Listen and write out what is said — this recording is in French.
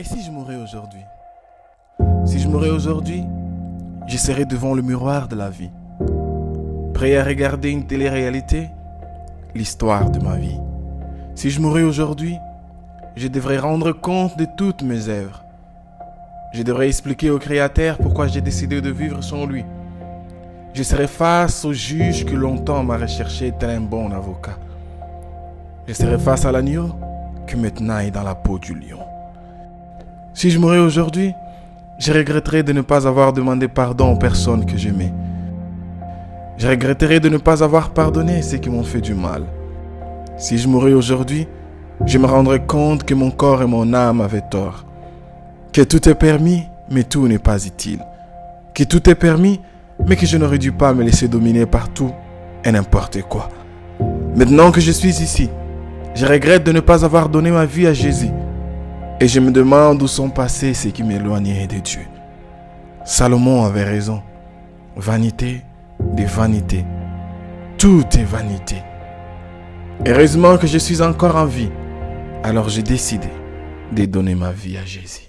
Et si je mourais aujourd'hui? Si je mourais aujourd'hui, je serais devant le miroir de la vie, prêt à regarder une télé-réalité, l'histoire de ma vie. Si je mourais aujourd'hui, je devrais rendre compte de toutes mes œuvres. Je devrais expliquer au Créateur pourquoi j'ai décidé de vivre sans lui. Je serais face au juge que longtemps m'a recherché tel un bon avocat. Je serais face à l'agneau que maintenant est dans la peau du lion. Si je mourais aujourd'hui, je regretterais de ne pas avoir demandé pardon aux personnes que j'aimais. Je regretterais de ne pas avoir pardonné ceux qui m'ont fait du mal. Si je mourais aujourd'hui, je me rendrais compte que mon corps et mon âme avaient tort. Que tout est permis, mais tout n'est pas utile. Que tout est permis, mais que je n'aurais dû pas me laisser dominer par tout et n'importe quoi. Maintenant que je suis ici, je regrette de ne pas avoir donné ma vie à Jésus. Et je me demande où sont passés ceux qui m'éloignaient de Dieu. Salomon avait raison. Vanité des vanités. Tout est vanité. Heureusement que je suis encore en vie. Alors j'ai décidé de donner ma vie à Jésus.